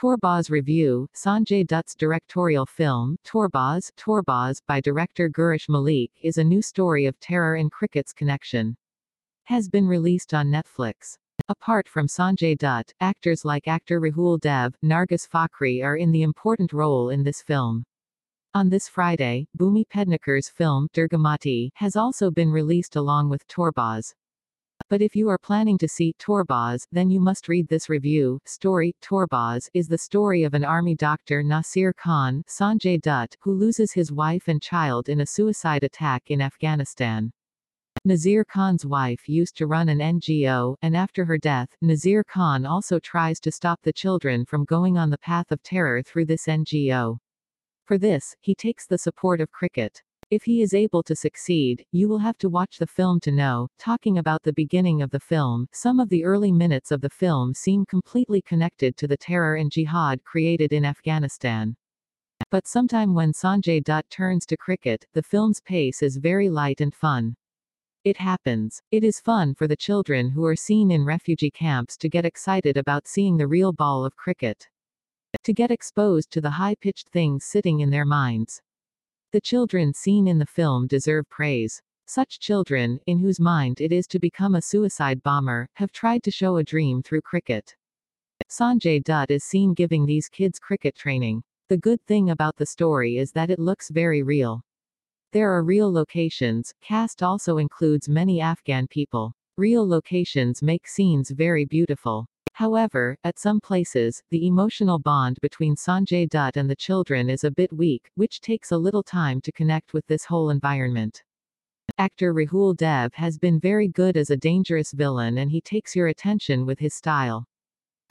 Torbaaz Review, Sanjay Dutt's directorial film, Torbaaz, Torbaaz, by director Girish Malik, is a new story of terror and cricket's connection. Has been released on Netflix. Apart from Sanjay Dutt, actors like actor Rahul Dev, Nargis Fakhri are in the important role in this film. On this Friday, Bhumi Pednekar's film, Durgamati, has also been released along with Torbaaz. But if you are planning to see Torbaaz, then you must read this review. Story Torbaaz is the story of an army doctor Nasir Khan, Sanjay Dutt, who loses his wife and child in a suicide attack in Afghanistan. Nazir Khan's wife used to run an NGO, and after her death, Nazir Khan also tries to stop the children from going on the path of terror through this NGO. For this, he takes the support of cricket. If he is able to succeed, you will have to watch the film to know. Talking about the beginning of the film, some of the early minutes of the film seem completely connected to the terror and jihad created in Afghanistan. But sometime when Sanjay Dutt turns to cricket, the film's pace is very light and fun. It happens. It is fun for the children who are seen in refugee camps to get excited about seeing the real ball of cricket. To get exposed to the high pitched things sitting in their minds. The children seen in the film deserve praise. Such children, in whose mind it is to become a suicide bomber, have tried to show a dream through cricket. Sanjay Dutt is seen giving these kids cricket training. The good thing about the story is that it looks very real. There are real locations, cast also includes many Afghan people. Real locations make scenes very beautiful. However, at some places, the emotional bond between Sanjay Dutt and the children is a bit weak, which takes a little time to connect with this whole environment. Actor Rahul Dev has been very good as a dangerous villain and he takes your attention with his style.